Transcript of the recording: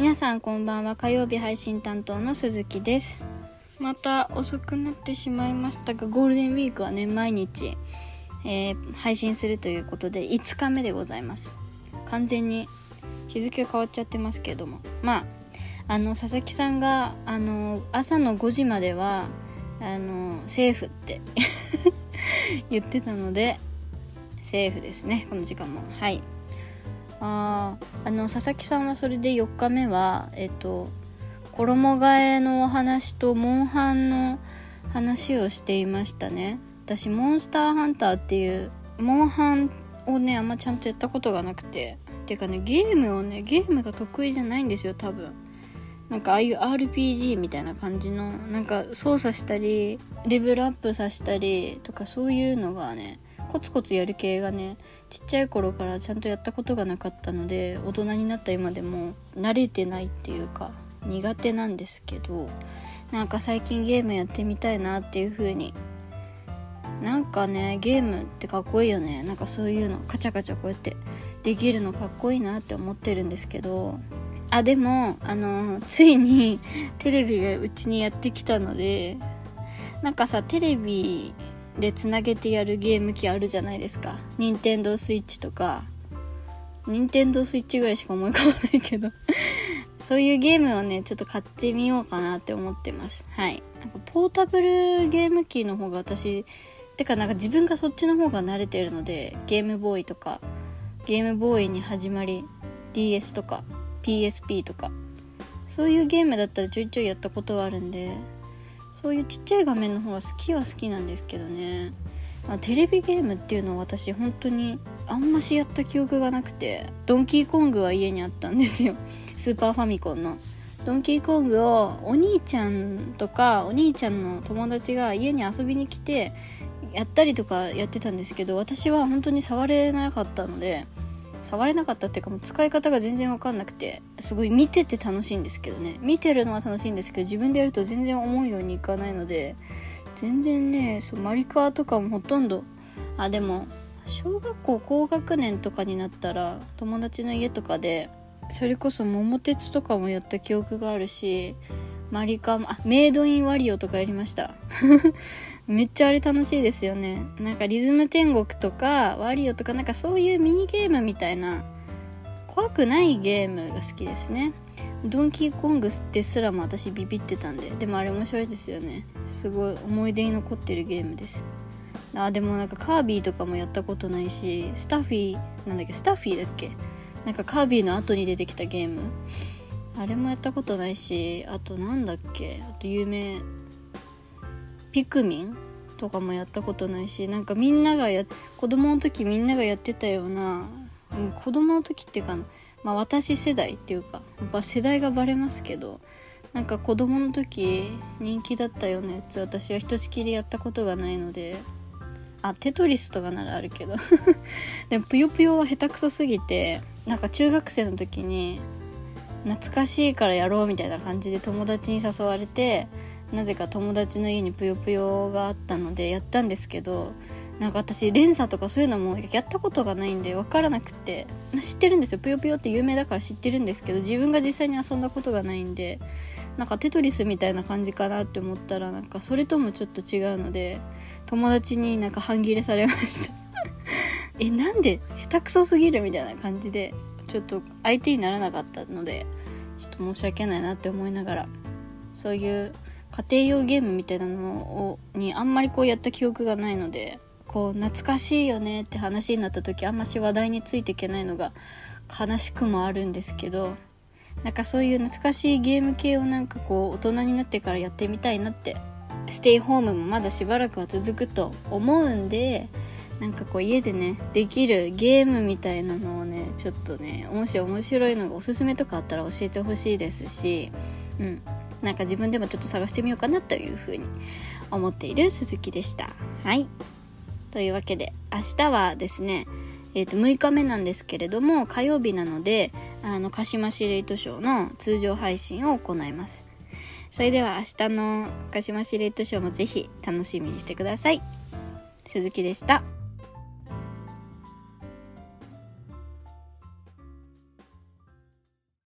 皆さんこんばんは。火曜日配信担当の鈴木です。また遅くなってしまいましたがゴールデンウィークはね毎日、えー、配信するということで5日目でございます。完全に日付変わっちゃってますけども。まああの佐々木さんがあの朝の5時まではあのセーフって 言ってたのでセーフですねこの時間も。はい。ああの佐々木さんはそれで4日目はえっと衣替えのお話とモンハンの話をしていましたね。私モンスターハンターっていうモンハンをねあんまちゃんとやったことがなくて。ていうかねゲームをねゲームが得意じゃないんですよ多分。なんかああいう RPG みたいな感じのなんか操作したりレベルアップさせたりとかそういうのがねコツコツやる系がねちっちゃい頃からちゃんとやったことがなかったので大人になった今でも慣れてないっていうか苦手なんですけどなんか最近ゲームやってみたいなっていう風になんかねゲームってかっこいいよね。なんかそういうのカチャカチャこうやってできるのかっこいいなって思ってるんですけどあでもあのついにテレビがうちにやってきたのでなんかさテレビでつなげてやるゲーム機あるじゃないですか。任天堂スイッチとか。任天堂スイッチぐらいしか思い浮かばないけど。そういうゲームをねちょっと買ってみようかなって思ってます。はい。なんかポータブルゲーム機の方が私てかなんか自分がそっちの方が慣れてるのでゲームボーイとか。ゲームボーイに始まり DS とか PSP とか。そういうゲームだったらちょいちょいやったことはあるんでそういうちっちゃい画面の方が好きは好きなんですけどね、あ、テレビゲームっていうのは私本当にあんましやった記憶がなくてドンキーコングは家にあったんですよ。スーパーファミコンの。ドンキーコングをお兄ちゃんとかお兄ちゃんの友達が家に遊びに来てやったりとかやってたんですけど私は本当に触れなかったので触れなかったっていうかもう使い方が全然わかんなくてすごい見てて楽しいんですけどね。見てるのは楽しいんですけど自分でやると全然思うようにいかないので全然ねそうマリカーとかもほとんどあでも小学校高学年とかになったら友達の家とかでそれこそ桃鉄とかもやった記憶があるしマリカあメイドインワリオとかやりました。めっちゃあれ楽しいですよね。なんかリズム天国とかワリオとかなんかそういうミニゲームみたいな怖くないゲームが好きですね。ドンキーコングですらも私ビビってたんででもあれ面白いですよね。すごい思い出に残ってるゲームです。あでもなんかカービィとかもやったことないしスタッフィーなんだっけスタッフィーだっけ？なんかカービィの後に出てきたゲーム。あれもやったことないしあとなんだっけ？あと有名ピクミンとかもやったことないしなんかみんながや子供の時みんながやってたような、うん、子供の時っていうかまあ私世代っていうかやっぱ世代がバレますけどなんか子供の時人気だったようなやつ私はひとしきりやったことがないのであテトリスとかならあるけど でもぷよぷよは下手くそすぎてなんか中学生の時に懐かしいからやろうみたいな感じで友達に誘われてなぜか友達の家にぷよぷよがあったのでやったんですけどなんか私連鎖とかそういうのもやったことがないんで分からなくて。知ってるんですよ。ぷよぷよって有名だから知ってるんですけど自分が実際に遊んだことがないんでなんかテトリスみたいな感じかなって思ったらなんかそれともちょっと違うので友達になんか半切れされました。えなんで下手くそすぎるみたいな感じでちょっと相手にならなかったのでちょっと申し訳ないなって思いながらそういう家庭用ゲームみたいなのをにあんまりこうやった記憶がないのでこう懐かしいよねって話になった時あんまし話題についていけないのが悲しくもあるんですけどなんかそういう懐かしいゲーム系をなんかこう大人になってからやってみたいなってステイホームもまだしばらくは続くと思うんでなんかこう家でねできるゲームみたいなのをねちょっとねもし面白いのがおすすめとかあったら教えてほしいですしうん。なんか自分でもちょっと探してみようかなというふうに思っている鈴木でした。はい。というわけで明日はですねえー、と6日目なんですけれども火曜日なのであの鹿島司令図書の通常配信を行います。それでは明日の鹿島司令図書もぜひ楽しみにしてください。鈴木でした。